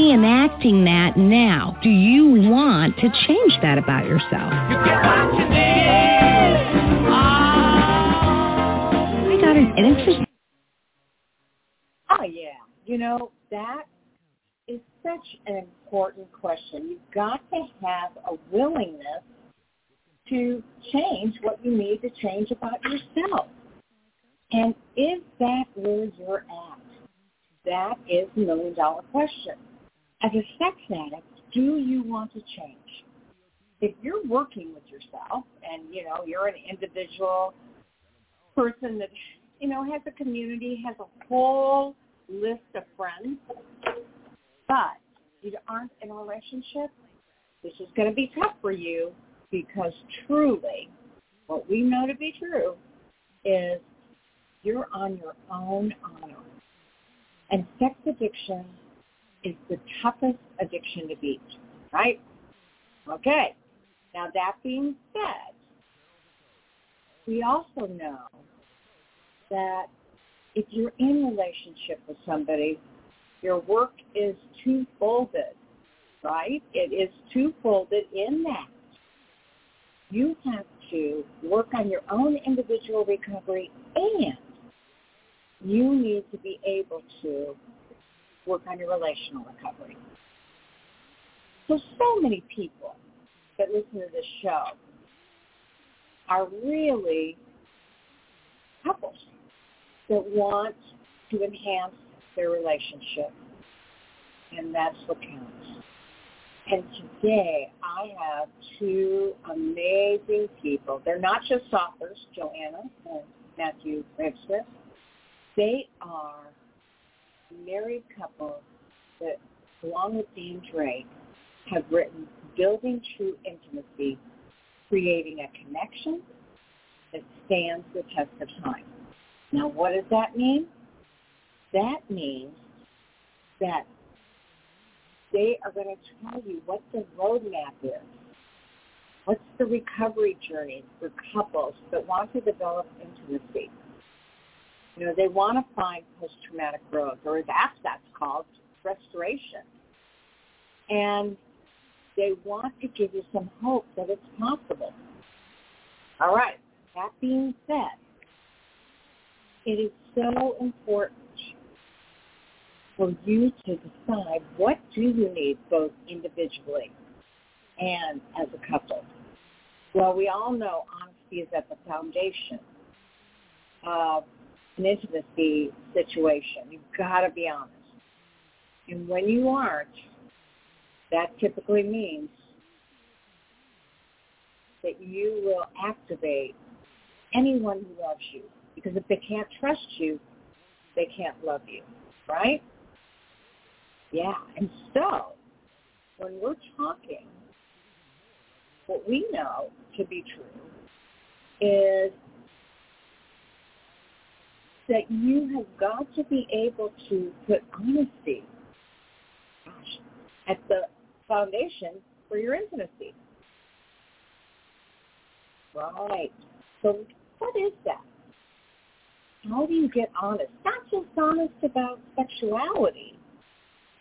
reenacting that now. Do you want to change that about yourself? I got an, an interesting. Oh yeah, you know that is such an important question. You've got to have a willingness to change what you need to change about yourself. And is that where you're at? That is the million dollar question. As a sex addict, do you want to change? If you're working with yourself and, you know, you're an individual person that, you know, has a community, has a whole list of friends, but you aren't in a relationship, this is going to be tough for you because truly what we know to be true is you're on your own honor. And sex addiction is the toughest addiction to beat, right? Okay. Now that being said, we also know that if you're in relationship with somebody, your work is two-folded, right? It is two-folded in that you have to work on your own individual recovery and you need to be able to work on your relational recovery. So, so many people that listen to this show are really couples that want to enhance their relationship. And that's what counts. And today I have two amazing people. They're not just authors, Joanna and Matthew Raabsmith. They are married couple that, along with Dan Drake, have written Building True Intimacy, Creating a Connection that Stands the Test of Time. Now, what does that mean? That means that they are going to tell you what the roadmap is. What's the recovery journey for couples that want to develop intimacy? You know, they want to find post-traumatic growth, or as that's called, restoration. And they want to give you some hope that it's possible. All right. That being said, it is so important for you to decide what do you need both individually and as a couple. Well, we all know honesty is at the foundation of an intimacy situation. You've got to be honest. And when you aren't, that typically means that you will activate anyone who loves you. Because if they can't trust you, they can't love you, right? Yeah. And so when we're talking, what we know to be true is that you have got to be able to put honesty gosh, at the foundation for your intimacy. Right. So what is that? How do you get honest? Not just honest about sexuality,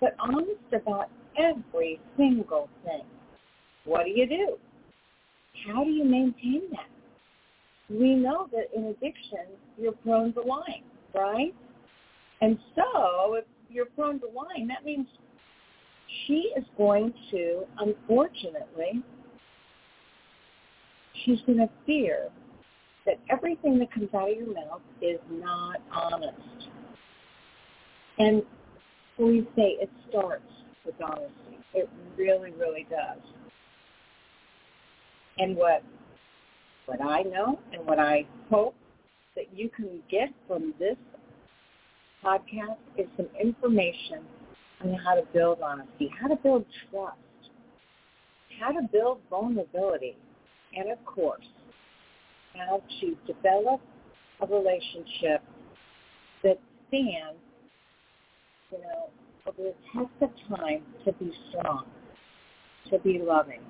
but honest about every single thing. What do you do? How do you maintain that? We know that in addiction, you're prone to lying, right? And so if you're prone to lying, that means she is going to, unfortunately, she's going to fear that everything that comes out of your mouth is not honest. And we say it starts with honesty. It really, really does. And what what I know and what I hope that you can get from this podcast is some information on how to build honesty, how to build trust, how to build vulnerability, and of course, how to develop a relationship that stands, you know, over the test of time to be strong, to be loving,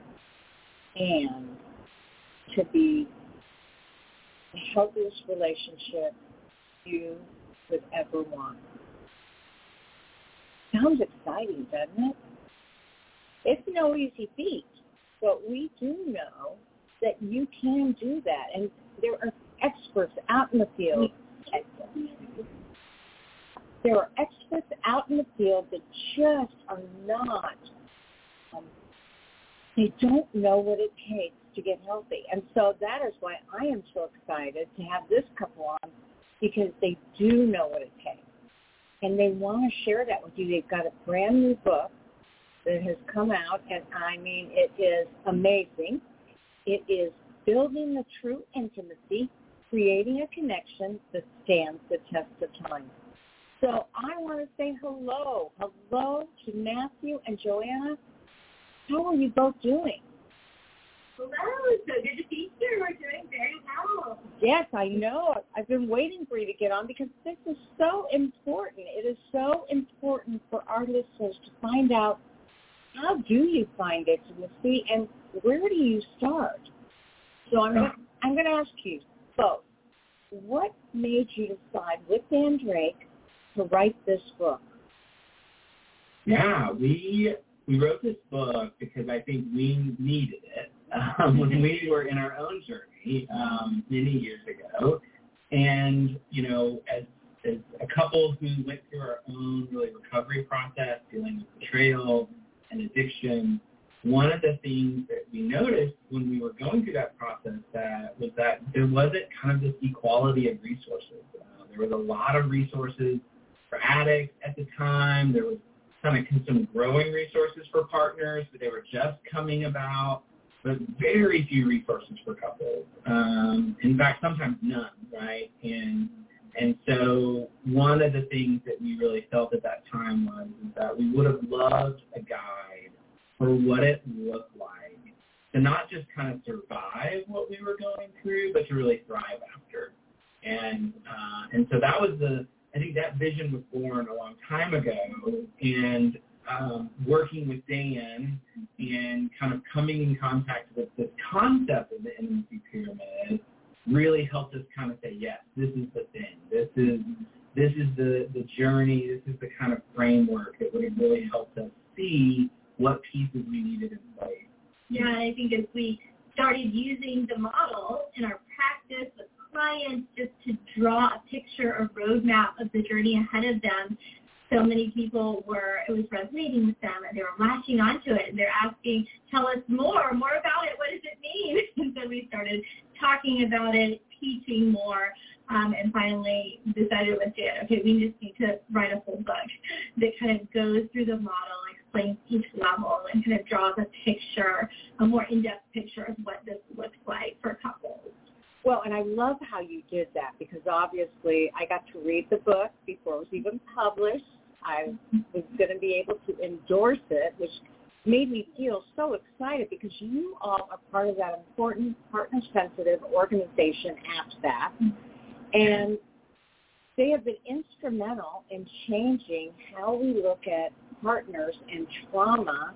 and to be the healthiest relationship you could ever want. Sounds exciting, doesn't it? It's no easy feat, but we do know that you can do that. And there are experts out in the field. There are experts out in the field that just are not, um, they don't know what it takes to get healthy. And so that is why I am so excited to have this couple on because they do know what it takes. And they want to share that with you. They've got a brand new book that has come out, and I mean, it is amazing. It is building the true intimacy, creating a connection that stands the test of time. So I want to say hello. Hello to Matthew and Joanna. How are you both doing? Hello, so good to. We're doing very well. Yes, I know. I've been waiting for you to get on because this is so important. It is so important for our listeners to find out how do you find intimacy and where do you start? So I'm gonna, I'm going to ask you both. What made you decide with Dan Drake to write this book? Yeah, we we wrote this book because I think we needed it um, when we were in our own journey um, many years ago. And, you know, as, as a couple who went through our own really recovery process, dealing with betrayal and addiction, one of the things that we noticed when we were going through that process that was that there wasn't kind of this equality of resources. Uh, there was a lot of resources for addicts at the time. There was kind of some growing resources for partners, but they were just coming about but very few resources for couples. Um, in fact, sometimes none, right? And and so one of the things that we really felt at that time was that we would have loved a guide for what it looked like to not just kind of survive what we were going through, but to really thrive after. And uh, and so that was the I think that vision was born a long time ago, and um, working with Dan and kind of coming in contact with this concept of the intimacy pyramid really helped us kind of say, yes, this is the thing. This is this is the, the journey. This is the kind of framework that would have really helped us see what pieces we needed in place. Yeah, I think as we started using the model in our practice with clients just to draw a picture, a roadmap of the journey ahead of them, so many people were, it was resonating with them and they were latching onto it and they're asking, tell us more, more about it. What does it mean? and so we started talking about it, teaching more, um, and finally decided with Dan, okay, we just need to write a whole book that kind of goes through the model, explains each level, and kind of draws a picture, a more in-depth picture of what this looks like for couples. Well, and I love how you did that because obviously I got to read the book before it was even published. I was going to be able to endorse it, which made me feel so excited because you all are part of that important partner-sensitive organization, APSATS, and they have been instrumental in changing how we look at partners and trauma.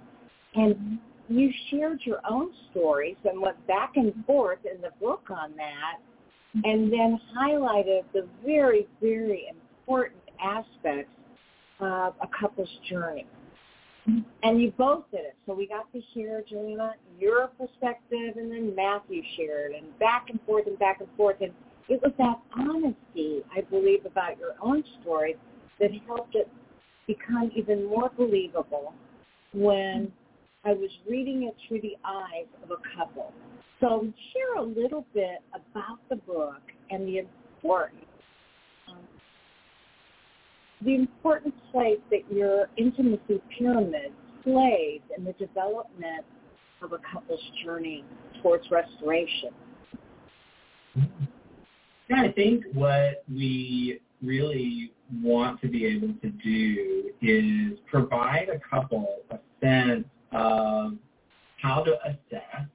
And you shared your own stories and went back and forth in the book on that and then highlighted the very, very important aspects of a couple's journey. And you both did it. So we got to hear, Joanna, your perspective, and then Matthew shared, and back and forth and back and forth. And it was that honesty, I believe, about your own story that helped it become even more believable when I was reading it through the eyes of a couple. So share a little bit about the book and the importance the important place that your intimacy pyramid plays in the development of a couple's journey towards restoration. Yeah, I think what we really want to be able to do is provide a couple a sense of how to assess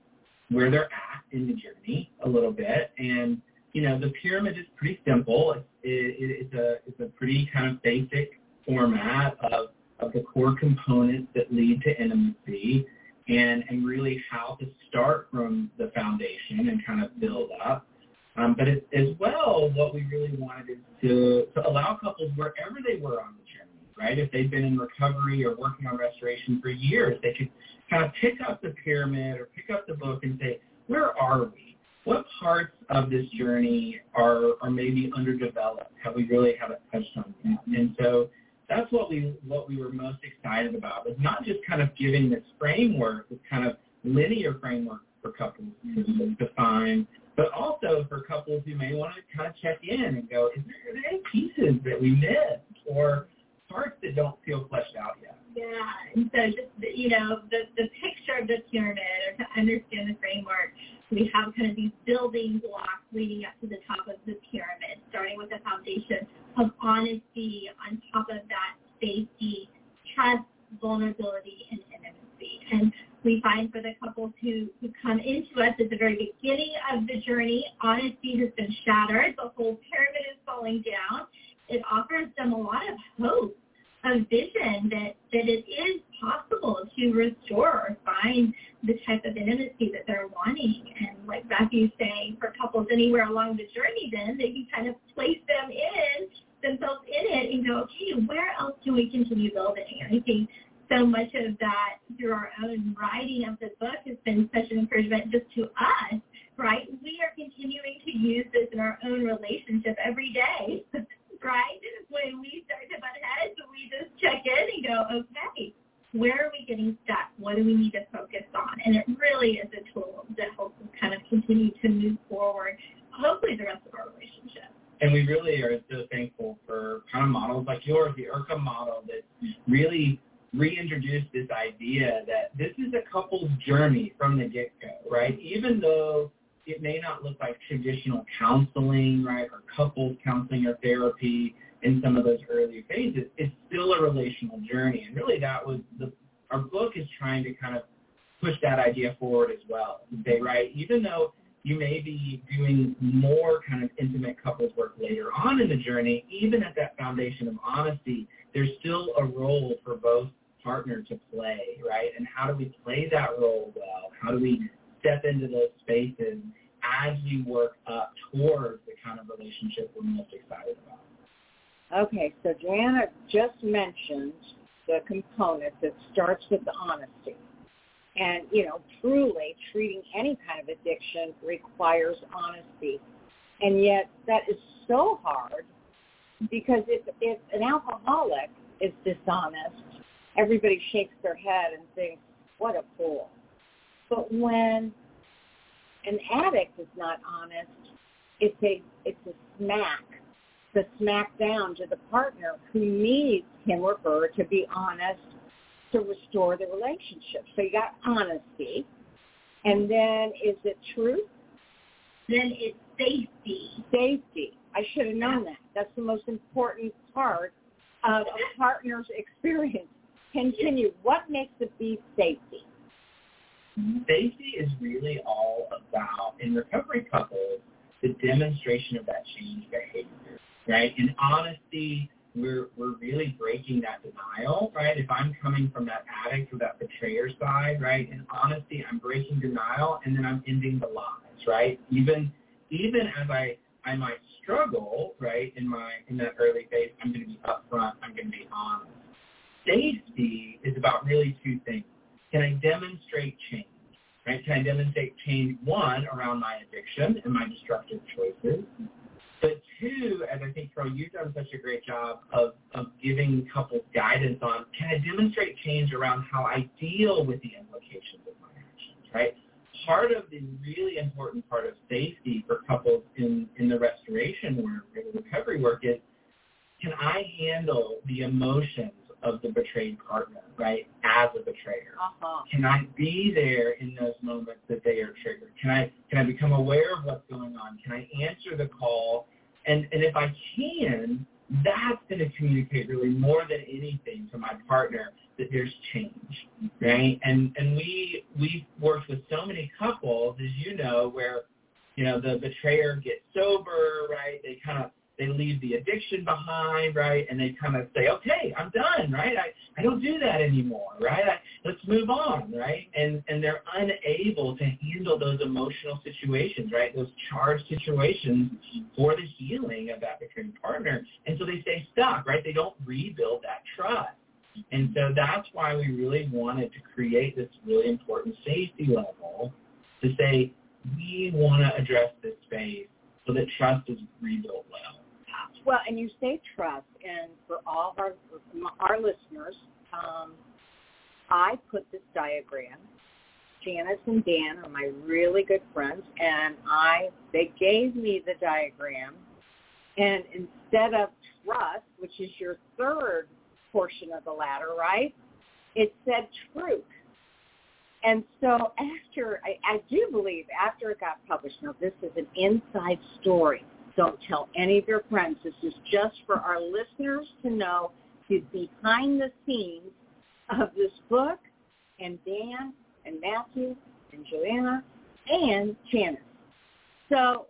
where they're at in the journey a little bit and you know, the pyramid is pretty simple. It's, it, it's a it's a pretty kind of basic format of of the core components that lead to intimacy, and and really how to start from the foundation and kind of build up. Um, but it, as well, what we really wanted is to to allow couples wherever they were on the journey, right? If they've been in recovery or working on restoration for years, they could kind of pick up the pyramid or pick up the book and say, where are we? What parts of this journey are, are maybe underdeveloped? Have we really haven't touched on yet? And so that's what we what we were most excited about was not just kind of giving this framework, this kind of linear framework for couples to define, but also for couples who may want to kind of check in and go, is there, are there any pieces that we missed or parts that don't feel fleshed out yet? Yeah, and so just you know the the picture of the pyramid, or to understand the framework, we have kind of these building blocks leading up to the top of the pyramid, starting with the foundation of honesty on top of that safety, trust, vulnerability, and intimacy. And we find for the couples who, who come into us at the very beginning of the journey, honesty has been shattered. The whole pyramid is falling down. It offers them a lot of hope a vision that, that it is possible to restore or find the type of intimacy that they're wanting. And like Matthew's saying, for couples anywhere along the journey, then they can kind of place them in themselves in it and go, okay, where else can we continue building? And I think so much of that through our own writing of the book has been such an encouragement just to us, right? We are continuing to use this in our own relationship every day. right? When we start to butt heads, we just check in and go, okay, where are we getting stuck? What do we need to focus on? And it really is a tool that helps us kind of continue to move forward, hopefully the rest of our relationship. And we really are so thankful for kind of models like yours, the IRCA model that really reintroduced this idea that this is a couple's journey from the get-go, right? Even though it may not look like traditional counseling, right, or couples counseling or therapy in some of those early phases. It's still a relational journey, and really that was the our book is trying to kind of push that idea forward as well. Say, right, even though you may be doing more kind of intimate couples work later on in the journey, even at that foundation of honesty, there's still a role for both partner to play, right? And how do we play that role well? How do we step into those spaces as we work up towards the kind of relationship we're most excited about. Okay, so Joanna just mentioned the component that starts with the honesty. And, you know, truly treating any kind of addiction requires honesty. And yet that is so hard because if, if an alcoholic is dishonest, everybody shakes their head and thinks, what a fool. But when an addict is not honest, it's a it's a smack, the smack down to the partner who needs him or her to be honest to restore the relationship. So you got honesty, and then is it truth? Then it's safety. Safety. I should have known that. That's the most important part of a partner's experience. Continue. What makes it be safety? Safety is really all about, in recovery couples, the demonstration of that change behavior, right? In honesty, we're we're really breaking that denial, right? If I'm coming from that addict or that betrayer side, right? In honesty, I'm breaking denial and then I'm ending the lies, right? Even even as I I might struggle, right, in my in that early phase, I'm going to be upfront. I'm going to be honest. Safety is about really two things. Can I demonstrate change? Right? Can I demonstrate change one around my addiction and my destructive choices? But two, as I think Carol, you've done such a great job of, of giving couples guidance on, can I demonstrate change around how I deal with the implications of my actions, right? Part of the really important part of safety for couples in, in the restoration work, or the recovery work is, can I handle the emotions of the betrayed partner, right, as a betrayer? Uh-huh. Can I be there in those moments that they are triggered? Can I can I become aware of what's going on? Can I answer the call? And and if I can, that's going to communicate really more than anything to my partner that there's change, right? And and we we've worked with so many couples, as you know, where you know the betrayer gets sober, right? They kind of they leave the addiction behind, right? And they kind of say, okay, I'm done, right? I, I don't do that anymore, right? I, let's move on, right? And and they're unable to handle those emotional situations, right? Those charged situations for the healing of that betraying partner. And so they stay stuck, right? They don't rebuild that trust. And so that's why we really wanted to create this really important safety level to say, we want to address this space so that trust is rebuilt well. Well, and you say trust, and for all our our listeners, um, I put this diagram. Janice and Dan are my really good friends, and I they gave me the diagram, and instead of trust, which is your third portion of the ladder, right? It said truth. And so after, I, I do believe after it got published, now this is an inside story don't tell any of your friends. This is just for our listeners to know the behind the scenes of this book and Dan and Matthew and Joanna and Janice. So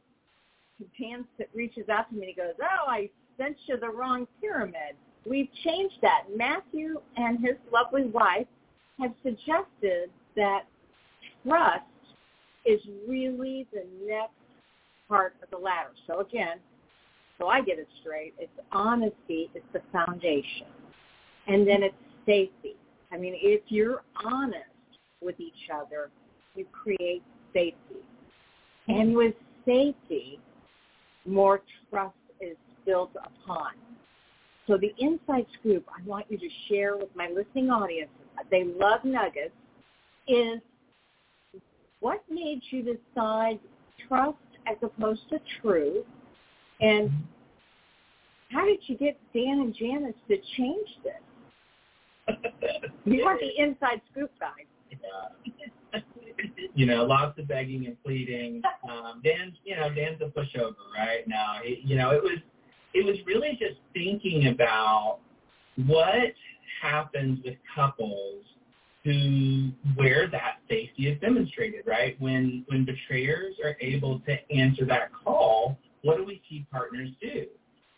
Dan reaches out to me and goes, oh, I sent you the wrong pyramid. We've changed that. Matthew and his lovely wife have suggested that trust is really the next part of the ladder. So again, so I get it straight, it's honesty is the foundation. And then it's safety. I mean, if you're honest with each other, you create safety. And with safety, more trust is built upon. So the inside scoop I want you to share with my listening audience, they love nuggets, is what made you decide trust as opposed to true. And how did you get Dan and Janice to change this? you are the inside scoop guy. Yeah. you know, lots of begging and pleading. Um, Dan's, you know, Dan's a pushover right now. It, you know, it was, it was really just thinking about what happens with couples who where that safety is demonstrated, right? When when betrayers are able to answer that call, what do we see partners do?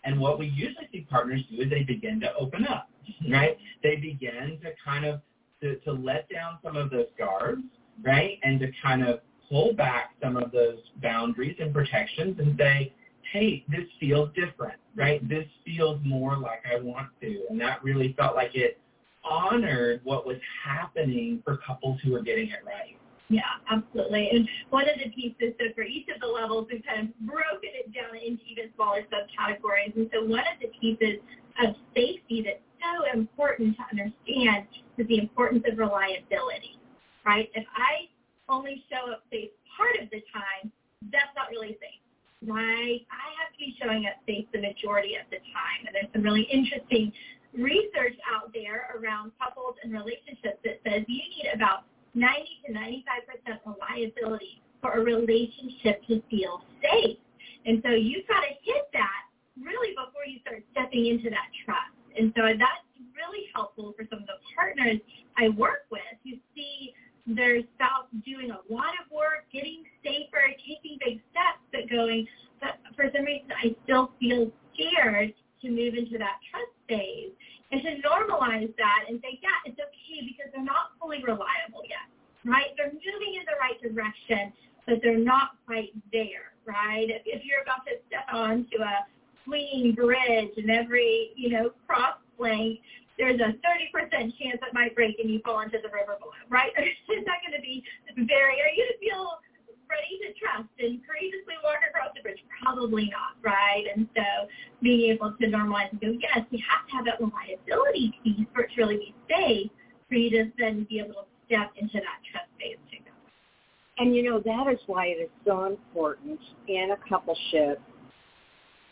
And what we usually see partners do is they begin to open up, mm-hmm. right? They begin to kind of to, to let down some of those guards, right? And to kind of pull back some of those boundaries and protections and say, hey, this feels different, right? This feels more like I want to. And that really felt like it honored what was happening for couples who were getting it right. Yeah, absolutely. And one of the pieces, so for each of the levels, we've kind of broken it down into even smaller subcategories. And so one of the pieces of safety that's so important to understand is the importance of reliability, right? If I only show up safe part of the time, that's not really safe, right? I have to be showing up safe the majority of the time. And there's some really interesting research out there around couples and relationships that says you need about 90 to 95% reliability for a relationship to feel safe. And so you've got to hit that really before you start stepping into that trust. And so that's really helpful for some of the partners I work with who see their spouse doing a lot of work, getting safer, taking big steps, but going, but for some reason I still feel scared to move into that trust phase. And to normalize that and say, yeah, it's okay because they're not fully reliable yet, right? They're moving in the right direction, but they're not quite there, right? If, if you're about to step onto a swinging bridge and every, you know, cross link, there's a 30% chance it might break and you fall into the river below, right? it's not going to be very, are you going to feel ready to trust and courageously walk across the bridge? Probably not, right? And so being able to normalize and go, yes, you have to have that reliability piece for it to really be safe for you to then be able to step into that trust phase together. And you know, that is why it is so important in a coupleship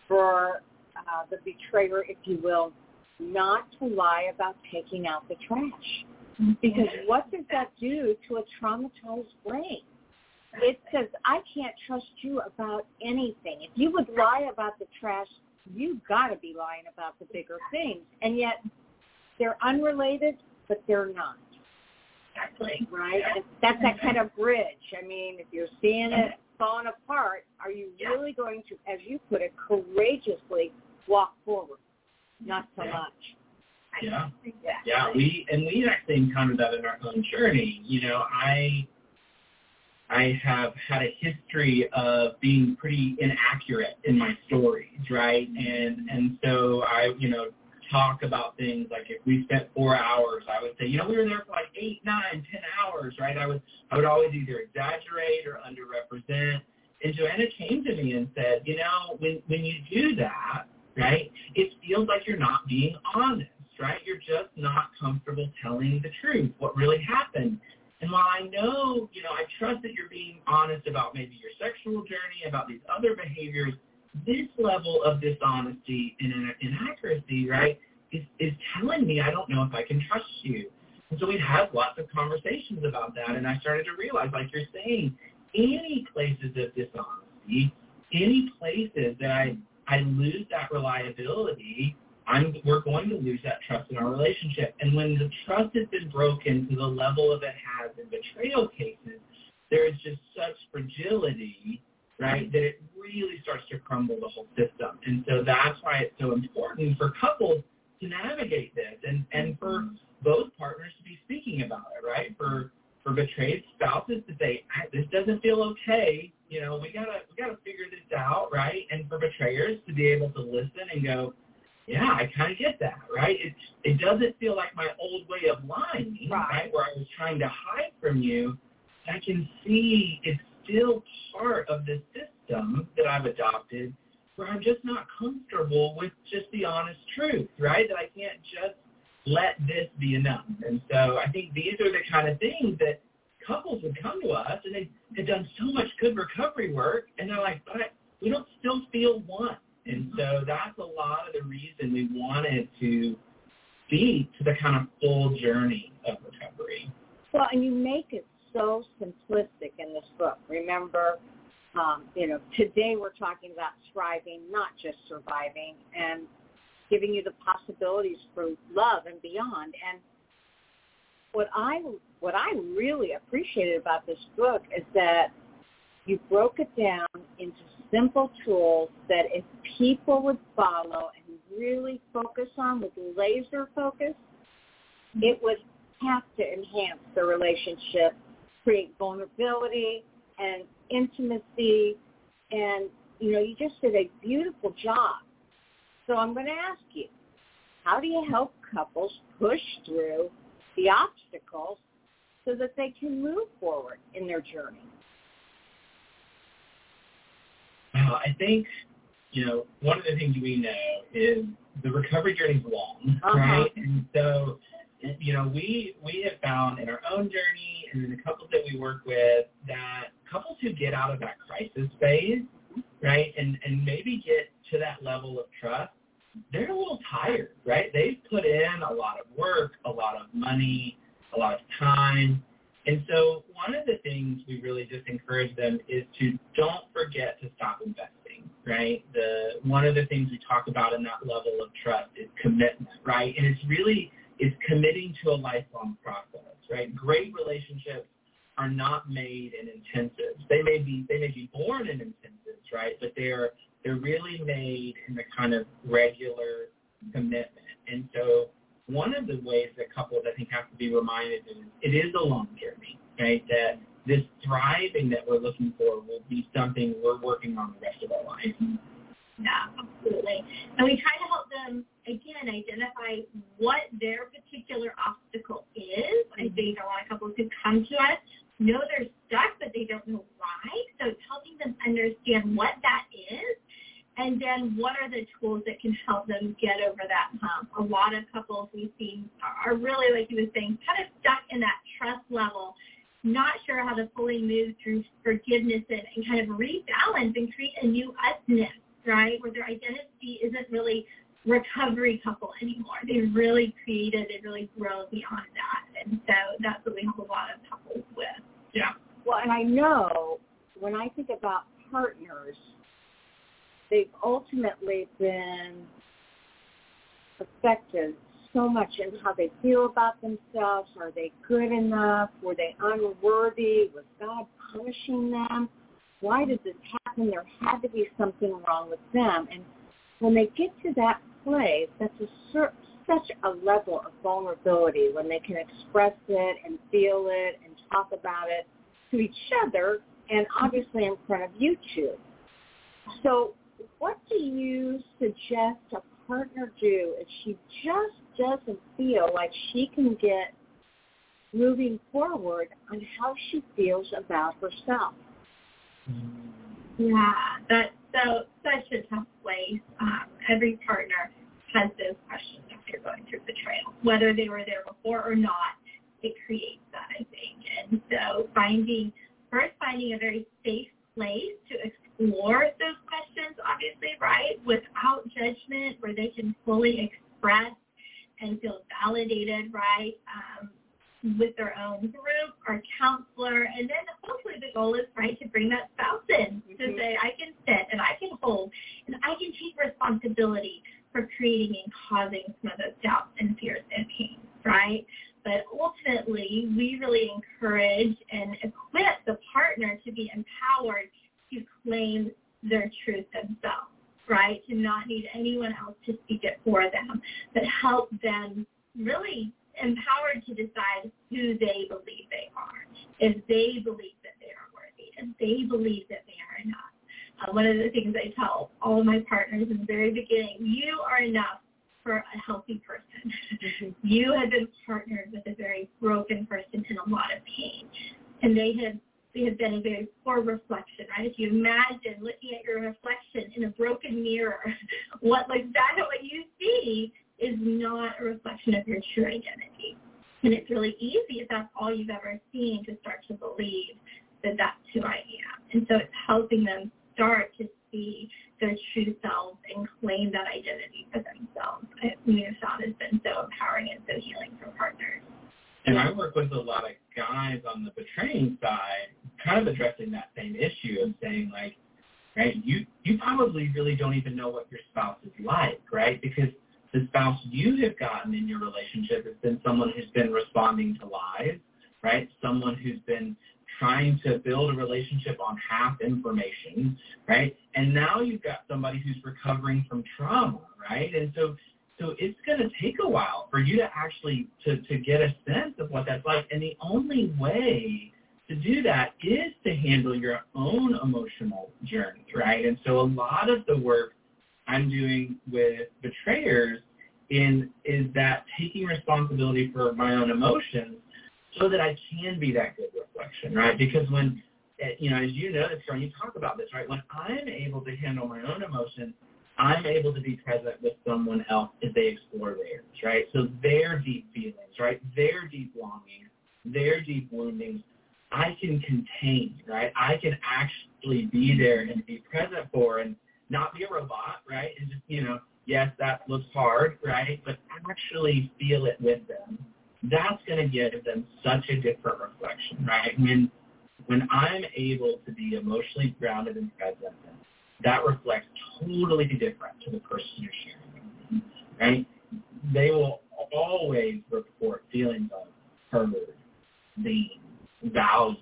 for uh, the betrayer, if you will, not to lie about taking out the trash. Because what does that do to a traumatized brain? It says, I can't trust you about anything. If you would lie about the trash, you've got to be lying about the bigger things. And yet they're unrelated, but they're not. Exactly. Right? That's that kind of bridge. I mean, if you're seeing it falling apart, are you really going to, as you put it, courageously walk forward? Not so much. Yeah. Yeah. Yeah, we and we actually encountered that in our own journey. You know, I I have had a history of being pretty inaccurate in my stories, right? And and so I, you know, talk about things like if we spent four hours, I would say, you know, we were there for like eight, nine, ten hours, right? I would I would always either exaggerate or underrepresent. And Joanna came to me and said, you know, when when you do that, right, it feels like you're not being honest, right? You're just not comfortable telling the truth, what really happened. And while I know, you know, I trust that you're being honest about maybe your sexual journey, about these other behaviors, this level of dishonesty and inaccuracy, right, is, is telling me I don't know if I can trust you. And so we'd have lots of conversations about that, and I started to realize, like you're saying, any places of dishonesty, any places that I, I lose that reliability, I'm, we're going to lose that trust in our relationship. And when the trust has been broken to the level of it has in betrayal cases, there is just such fragility, right, that it really starts to crumble the whole system. And so that's why it's so important for couples to navigate this and, and for both partners to be speaking about it, right? For for betrayed spouses to say, this doesn't feel okay, you know, we gotta we gotta figure this out, right? And for betrayers to be able to listen and go, yeah, I kind of get that, right? It it doesn't feel like my old way of lying, Right. right? Where I was trying to hide from you. I can see it's still part of the system that I've adopted where I'm just not comfortable with just the honest truth, right? That I can't just let this be enough. And so I think these are the kind of things that couples would come to us and they had done so much good recovery work and they're like, but we don't still feel one. And so that's a lot of the reason we wanted to speak to the kind of full journey of recovery. Well, and you make it so simplistic in this book. Remember, um, you know, today we're talking about thriving, not just surviving, and giving you the possibilities for love and beyond. And what I what I really appreciated about this book is that you broke it down into simple tools that if people would follow and really focus on with laser focus, it would have to enhance the relationship, create vulnerability and intimacy, and you know, you just did a beautiful job. So I'm going to ask you, how do you help couples push through the obstacles so that they can move forward in their journey? Uh, I think, you know, one of the things we know is the recovery journey is long, Uh-huh. right? And so, you know, we we have found in our own journey and in the couples that we work with that couples who get out of that crisis phase, right, and and maybe get to that level of trust, they're a little tired, right? They've put in a lot of work, a lot of money, a lot of time, and so one of the things we really just encourage them is to don't forget to stop investing, right? The one of the things we talk about in that level of trust is commitment, right? And it's really it's committing to a lifelong process, right? Great relationships are not made in intensives. They may be they may be born in intensives, right? But they're they're really made in the kind of regular commitment. And so one of the ways that couples I think have to be reminded is it is a long journey, right? That this thriving that we're looking for will be something we're working on the rest of our life. Yeah, absolutely. And we try to help them again identify what their particular obstacle is. I mm-hmm. think a lot of couples who come to us know they're stuck, but they don't know why. So it's helping them understand what that is and then what are the tools that can help them get over that hump? A lot of couples we've seen are really, like you were saying, kind of stuck in that trust level, not sure how to fully move through forgiveness and, and kind of rebalance and create a new usness, right? Where their identity isn't really recovery couple anymore. They've really created, they've really grown beyond that. And so that's what we help a lot of couples with. Yeah. Well, and I know when I think about partners, they've ultimately been affected so much in how they feel about themselves. Are they good enough? Were they unworthy? Was God punishing them? Why did this happen? There had to be something wrong with them. And when they get to that place, that's a cer- such a level of vulnerability when they can express it and feel it and talk about it to each other and obviously in front of you two. So what do you suggest a partner do if she just doesn't feel like she can get moving forward on how she feels about herself? Yeah, that's so such a tough place. Um, every partner has those questions after going through betrayal, whether they were there before or not. It creates that, I think. And so finding first finding a very safe place to explore those questions, obviously, right, without judgment, where they can fully express and feel validated, right, um, with their own group or counselor. And then hopefully the goal is, right, to bring that spouse in mm-hmm. to say, I can sit and I can hold and I can take responsibility for creating and causing some of those doubts and fears and pains, right? But ultimately, we really encourage and equip the partner to be empowered to claim their truth themselves, right? To not need anyone else to speak it for them, but help them really empowered to decide who they believe they are, if they believe that they are worthy, if they believe that they are enough. Uh, one of the things I tell all of my partners in the very beginning, you are enough for a healthy person. Mm-hmm. you have been partnered with a very broken person in a lot of pain. And they have they have been a very poor reflection, right? If you imagine looking at your reflection in a broken mirror, what like that what you see is not a reflection of your true identity. And it's really easy if that's all you've ever seen to start to believe that that's who I am. And so it's helping them start to see their true selves and claim that identity for themselves. I found has been so empowering and so healing for partners. And I work with a lot of guys on the betraying side, kind of addressing that same issue of saying like, right, you you probably really don't even know what your spouse is like, right? Because the spouse you have gotten in your relationship has been someone who's been responding to lies, right? Someone who's been trying to build a relationship on half information, right? And now you've got somebody who's recovering from trauma, right? And so so it's going to take a while for you to actually to, to get a sense of what that's like. And the only way to do that is to handle your own emotional journey, right? And so a lot of the work I'm doing with betrayers in is that taking responsibility for my own emotions so that I can be that good reflection, right? Because when, eh, you know, as you know, Karen, you talk about this, right? When I'm able to handle my own emotions, I'm able to be present with someone else as they explore theirs, right? So their deep feelings, right? Their deep longing, their deep woundings, I can contain, right? I can actually be there and be present for and not be a robot, right? And just, you know, yes, that looks hard, right? But actually feel it with them. That's going to give them such a different reflection, right? When when I'm able to be emotionally grounded and present, that reflects totally different to the person you're sharing with, right? They will always report feelings of heard, seen, valued,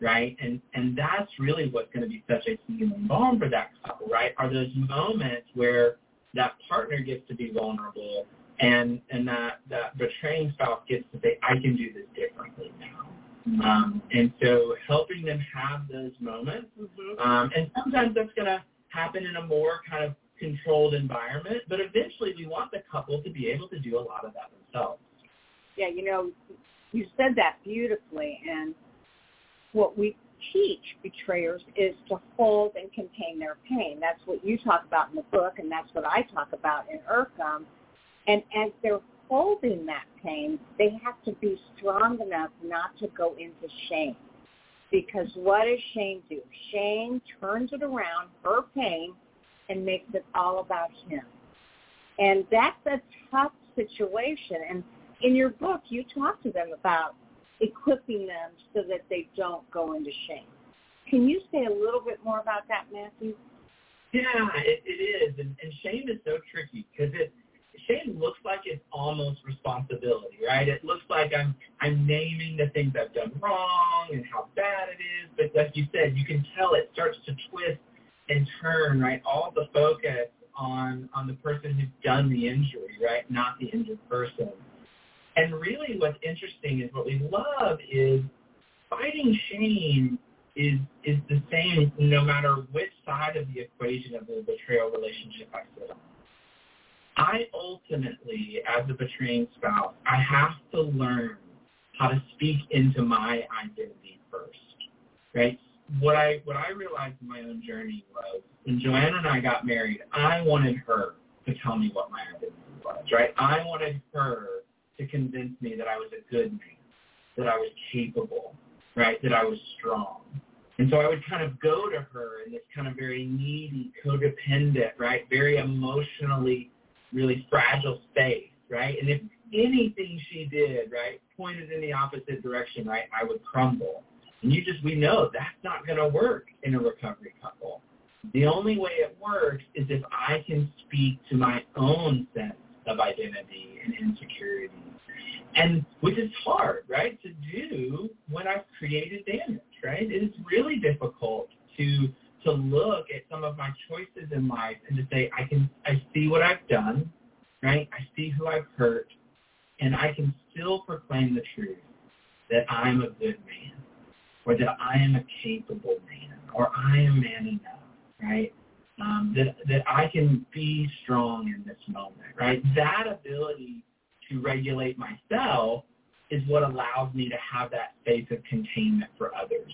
right? And and that's really what's going to be such a healing balm for that couple, right? Are those moments where that partner gets to be vulnerable and and that that betraying spouse gets to say, I can do this differently now. Mm-hmm. Um, and so helping them have those moments, mm-hmm. um, and sometimes that's going to happen in a more kind of controlled environment, but eventually we want the couple to be able to do a lot of that themselves. Yeah, you know, you said that beautifully, and what we teach betrayers is to hold and contain their pain. That's what you talk about in the book, and that's what I talk about in IRCM. And as they're holding that pain, they have to be strong enough not to go into shame. Because what does shame do? Shame turns it around, her pain, and makes it all about him. And that's a tough situation. And in your book, you talk to them about equipping them so that they don't go into shame. Can you say a little bit more about that, Matthew? Yeah, it, it is, and, and shame is so tricky because it shame looks like it's almost responsibility, right? It looks like I'm I'm naming the things I've done wrong and how bad it is, but like you said, you can tell it starts to twist and turn, right? All the focus on on the person who's done the injury, right? Not the injured person. And really what's interesting is what we love is fighting shame is is the same no matter which side of the equation of the betrayal relationship I sit on. I ultimately, as a betraying spouse, I have to learn how to speak into my identity first. Right? What I what I realized in my own journey was when Joanna and I got married, I wanted her to tell me what my identity was. Right? I wanted her to convince me that I was a good man, that I was capable, right? That I was strong. And so I would kind of go to her in this kind of very needy, codependent, right? Very emotionally, really fragile space, right? And if anything she did, right, pointed in the opposite direction, right, I would crumble. And you just, we know that's not going to work in a recovery couple. The only way it works is if I can speak to my own sense of identity and insecurity. And which is hard, right, to do when I've created damage, right? It is really difficult to to look at some of my choices in life and to say, I can I see what I've done, right? I see who I've hurt, and I can still proclaim the truth that I'm a good man, or that I am a capable man, or I am man enough, right? um, that that I can be strong in this moment, right? That ability to regulate myself is what allows me to have that space of containment for others.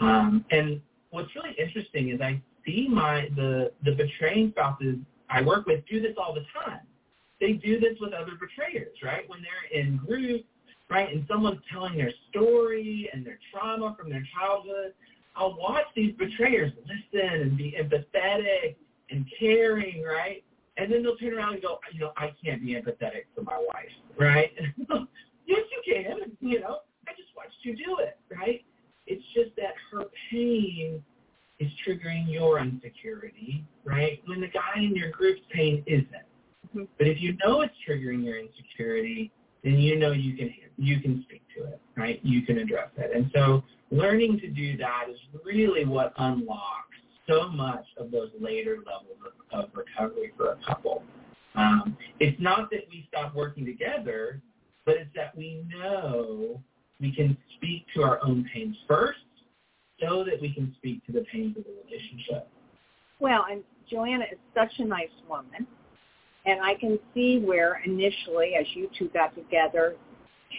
Um, and what's really interesting is I see my the the betraying spouses I work with do this all the time. They do this with other betrayers, right? When they're in groups, right, and someone's telling their story and their trauma from their childhood, I'll watch these betrayers listen and be empathetic and caring, right? And then they'll turn around and go, you know, I can't be empathetic for my wife, right? yes, you can. You know, I just watched you do it, right? It's just that her pain is triggering your insecurity, right? When the guy in your group's pain isn't. Mm-hmm. But if you know it's triggering your insecurity, then you know you can you can speak to it, right? You can address it. And so learning to do that is really what unlocks so much of those later levels of, of recovery for a couple. Um, it's not that we stop working together, but it's that we know we can speak to our own pains first so that we can speak to the pains of the relationship. Well, and Joanna is such a nice woman. And I can see where initially, as you two got together,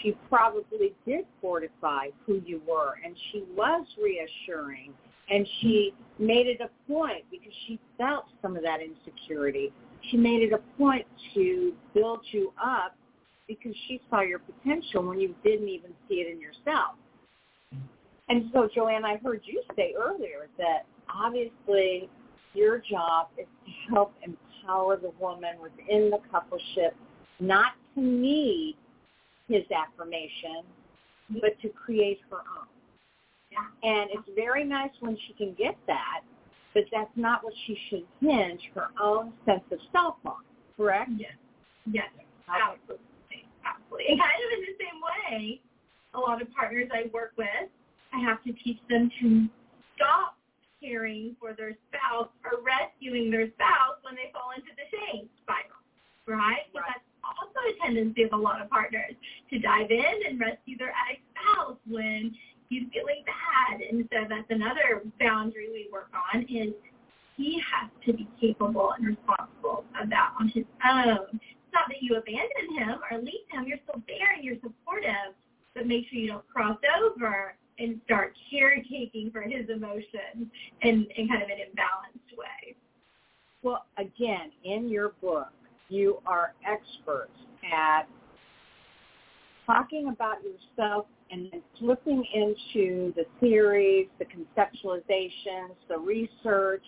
she probably did fortify who you were and she was reassuring and she made it a point because she felt some of that insecurity. She made it a point to build you up because she saw your potential when you didn't even see it in yourself. And so, Joanna, I heard you say earlier that obviously your job is to help empower the woman within the coupleship not to need his affirmation, but to create her own. And it's very nice when she can get that, but that's not what she should hinge her own sense of self on, correct? Yes. Yes. Absolutely. And kind of in the same way, a lot of partners I work with I have to teach them to stop caring for their spouse or rescuing their spouse when they fall into the shame spiral, right? Because Right. that's also a tendency of a lot of partners to dive in and rescue their addict spouse when he's feeling bad. And so that's another boundary we work on is he has to be capable and responsible of that on his own. Not that you abandon him or leave him. You're still there and you're supportive, but make sure you don't cross over and start caretaking for his emotions in, in kind of an imbalanced way. Well, again, in your book, you are experts at talking about yourself and then flipping into the theories, the conceptualizations, the research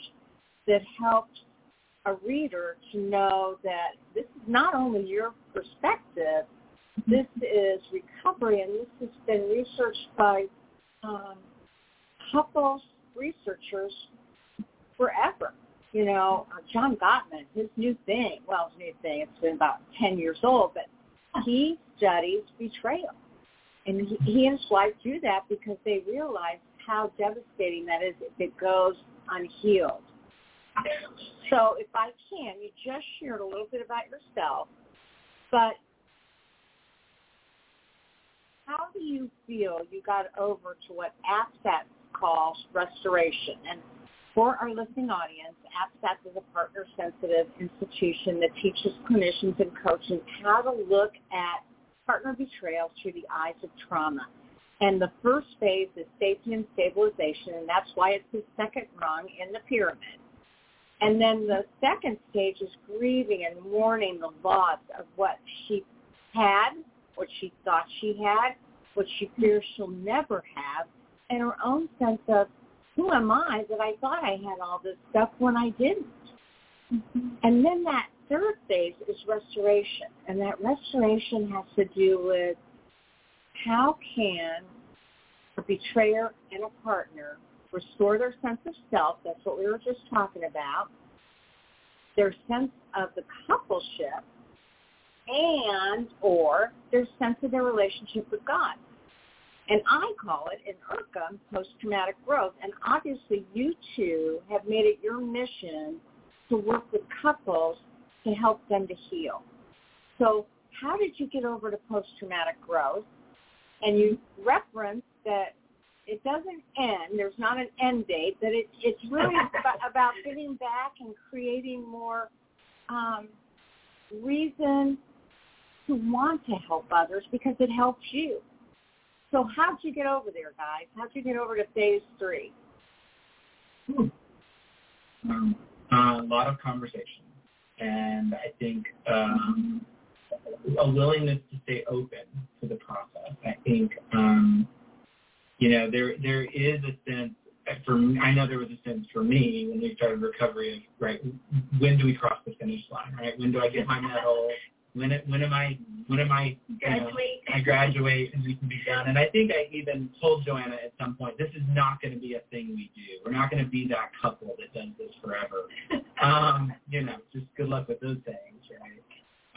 that helps a reader to know that this is not only your perspective, this is recovery, and this has been researched by um, couples researchers forever. You know, uh, John Gottman, his new thing, well, his new thing, it's been about 10 years old, but he studies betrayal. And he, he and his wife do that because they realize how devastating that is if it goes unhealed. So if I can, you just shared a little bit about yourself, but how do you feel you got over to what APSATS calls restoration? And for our listening audience, APSATS is a partner-sensitive institution that teaches clinicians and coaches how to look at partner betrayal through the eyes of trauma. And the first phase is safety and stabilization, and that's why it's the second rung in the pyramid. And then the second stage is grieving and mourning the loss of what she had, what she thought she had, what she fears she'll never have, and her own sense of, who am I that I thought I had all this stuff when I didn't? Mm-hmm. And then that third phase is restoration. And that restoration has to do with how can a betrayer and a partner restore their sense of self, that's what we were just talking about, their sense of the coupleship, and or their sense of their relationship with God. And I call it in IRCA post-traumatic growth. And obviously you two have made it your mission to work with couples to help them to heal. So how did you get over to post-traumatic growth? And you referenced that it doesn't end. There's not an end date. But it, it's really about, getting back and creating more um, reason to want to help others because it helps you. So how'd you get over there, guys? How'd you get over to phase three? Um, a lot of conversation, and I think um, a willingness to stay open to the process. I think um, you know there there is a sense for me, I know there was a sense for me when we started recovery of right when do we cross the finish line right when do I get my medal when it, when am I when am I you know, I graduate and we can be done. And I think I even told Joanna at some point, this is not going to be a thing we do. We're not going to be that couple that does this forever. um, you know, just good luck with those things, right?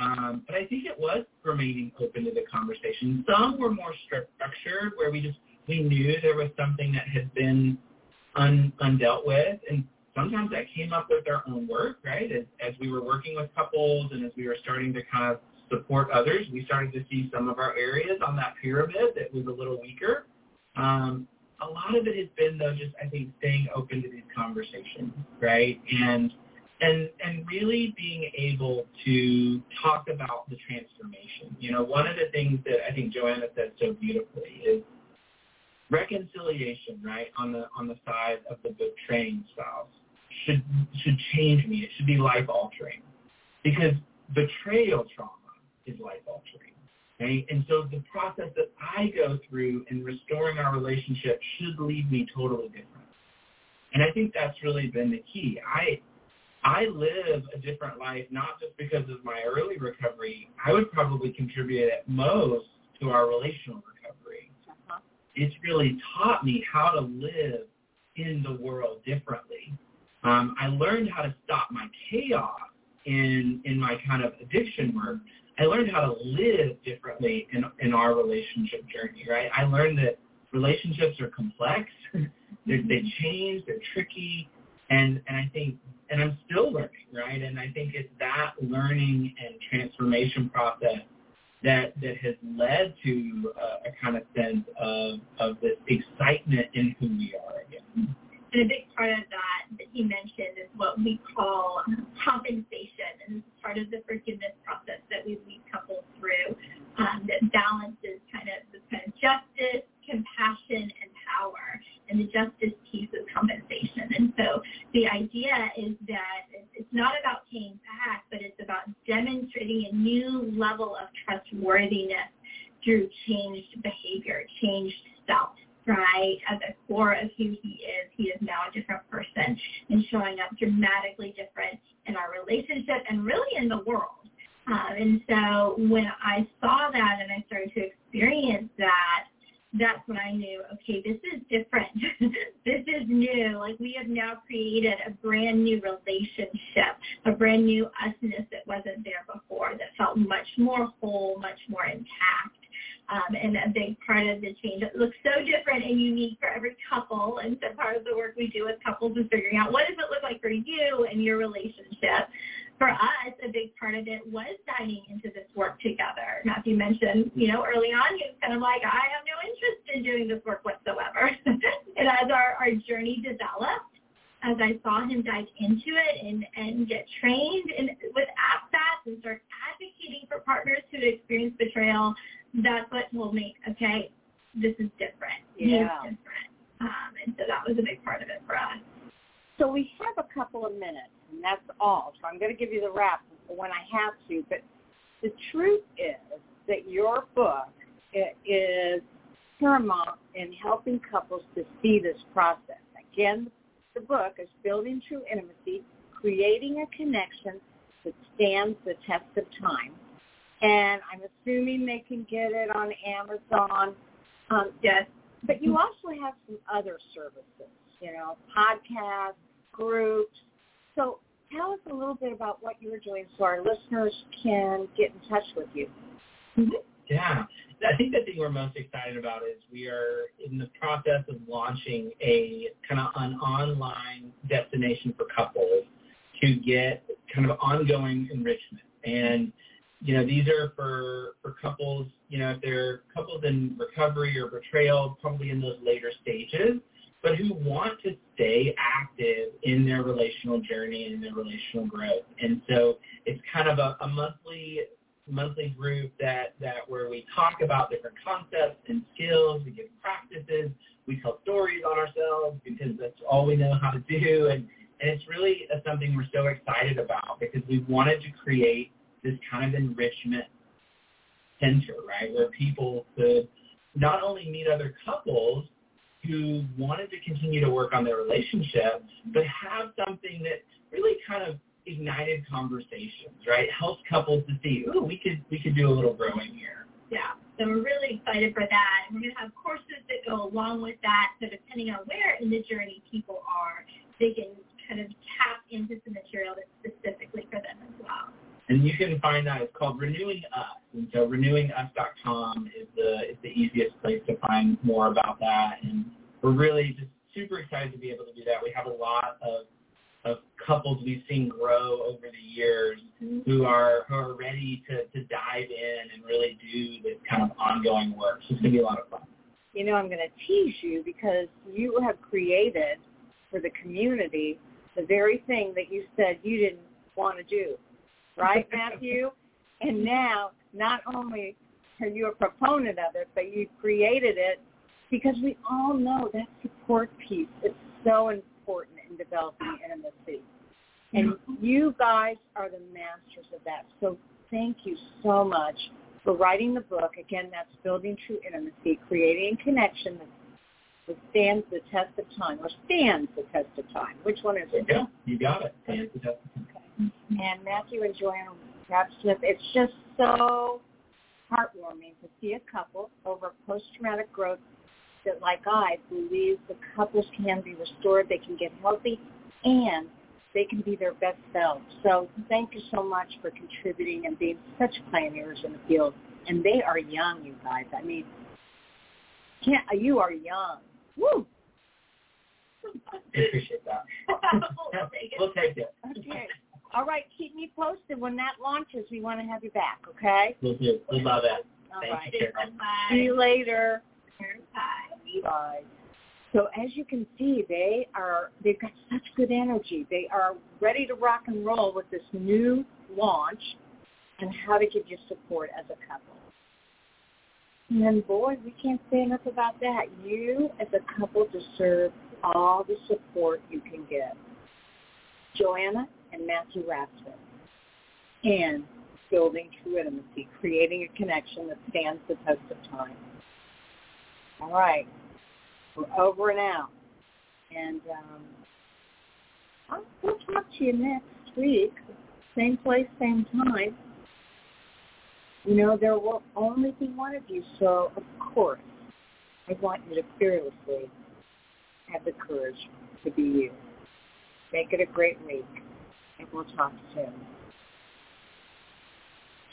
Um, but I think it was remaining open to the conversation. Some were more structured, where we just we knew there was something that had been un, undealt with, and sometimes that came up with our own work, right? As, as we were working with couples and as we were starting to kind of support others, we started to see some of our areas on that pyramid that was a little weaker. Um, a lot of it has been though just I think staying open to these conversations, right? And and and really being able to talk about the transformation. You know, one of the things that I think Joanna said so beautifully is reconciliation, right, on the on the side of the betraying spouse should should change me. It should be life altering. Because betrayal trauma is life altering. Right? And so the process that I go through in restoring our relationship should leave me totally different. And I think that's really been the key. I I live a different life not just because of my early recovery. I would probably contribute at most to our relational recovery. It's really taught me how to live in the world differently. Um, I learned how to stop my chaos in in my kind of addiction work. I learned how to live differently in in our relationship journey, right? I learned that relationships are complex. they they change. They're tricky. And and I think and I'm still learning, right? And I think it's that learning and transformation process that that has led to a, a kind of sense of of this excitement in who we are again. And a big part of that that he mentioned is what we call compensation, and this is part of the forgiveness process that we lead couples through um, that balances kind of this kind of justice, compassion, and power. And the justice piece is compensation. And so the idea is that it's not about paying back, but it's about demonstrating a new level of trustworthiness through changed behavior, changed self right, at the core of who he is. He is now a different person and showing up dramatically different in our relationship and really in the world. Um, and so when I saw that and I started to experience that, that's when I knew, okay, this is different. this is new. Like we have now created a brand new relationship, a brand new usness wasn't there before that felt much more whole, much more intact. Um, and a big part of the change. It looks so different and unique for every couple. And so part of the work we do with couples is figuring out what does it look like for you and your relationship. For us, a big part of it was diving into this work together. Matthew mentioned, you know, early on he was kind of like, I have no interest in doing this work whatsoever. and as our, our journey developed, as I saw him dive into it and, and get trained in, with APSATS and start advocating for partners who experience betrayal, that's what told me, okay, this is different. Yeah. It's different. Um, and so that was a big part of it for us. So we have a couple of minutes, and that's all. So I'm going to give you the wrap when I have to. But the truth is that your book is paramount in helping couples to see this process. Again, the book is Building True Intimacy, Creating a Connection that Stands the Test of Time and I'm assuming they can get it on Amazon. Um, yes, but you also have some other services, you know, podcasts, groups. So tell us a little bit about what you're doing so our listeners can get in touch with you. Yeah. I think the thing we're most excited about is we are in the process of launching a kind of an online destination for couples to get kind of ongoing enrichment. And you know, these are for, for couples, you know, if they're couples in recovery or betrayal, probably in those later stages, but who want to stay active in their relational journey and their relational growth. And so it's kind of a, a monthly monthly group that, that where we talk about different concepts and skills, we give practices, we tell stories on ourselves because that's all we know how to do. And, and it's really something we're so excited about because we wanted to create this kind of enrichment center, right, where people could not only meet other couples who wanted to continue to work on their relationship, but have something that really kind of ignited conversations, right? Helps couples to see, ooh, we could we could do a little growing here. Yeah. So we're really excited for that. We're going to have courses that go along with that. So depending on where in the journey people are, they can kind of tap into some material that's specifically for them as well. And you can find that. It's called Renewing Us. And so renewingus.com is the is the easiest place to find more about that. And we're really just super excited to be able to do that. We have a lot of of couples we've seen grow over the years mm-hmm. who are who are ready to, to dive in and really do this kind of ongoing work. So it's gonna be a lot of fun. You know, I'm gonna tease you because you have created for the community the very thing that you said you didn't want to do right, Matthew? and now, not only are you a proponent of it, but you created it because we all know that support piece is so important in developing intimacy. And you guys are the masters of that. So thank you so much for writing the book. Again, that's Building True Intimacy, Creating Connection that stands the test of time, or stands the test of time. Which one is it? Yeah, you got it. Stands the test of time and Matthew and Joanna Raabsmith. It's just so heartwarming to see a couple over post-traumatic growth that, like I, believe the couples can be restored, they can get healthy, and they can be their best selves. So thank you so much for contributing and being such pioneers in the field. And they are young, you guys. I mean, Can't, you are young. Woo! I appreciate that. We'll take it. We'll take it. Okay. All right, keep me posted when that launches. We want to have you back, okay? We'll do. We love it. All Thank right. you, Carol. See you later. Bye. Bye. So as you can see, they are they've got such good energy. They are ready to rock and roll with this new launch and how to give you support as a couple. And then boy, we can't say enough about that. You as a couple deserve all the support you can get. Joanna and Matthew Raabsmith. And building true intimacy, creating a connection that stands the test of time. All right. We're over and out. And um, we'll talk to you next week. Same place, same time. You know, there will only be one of you, so of course, I want you to fearlessly have the courage to be you. Make it a great week, and we'll talk soon.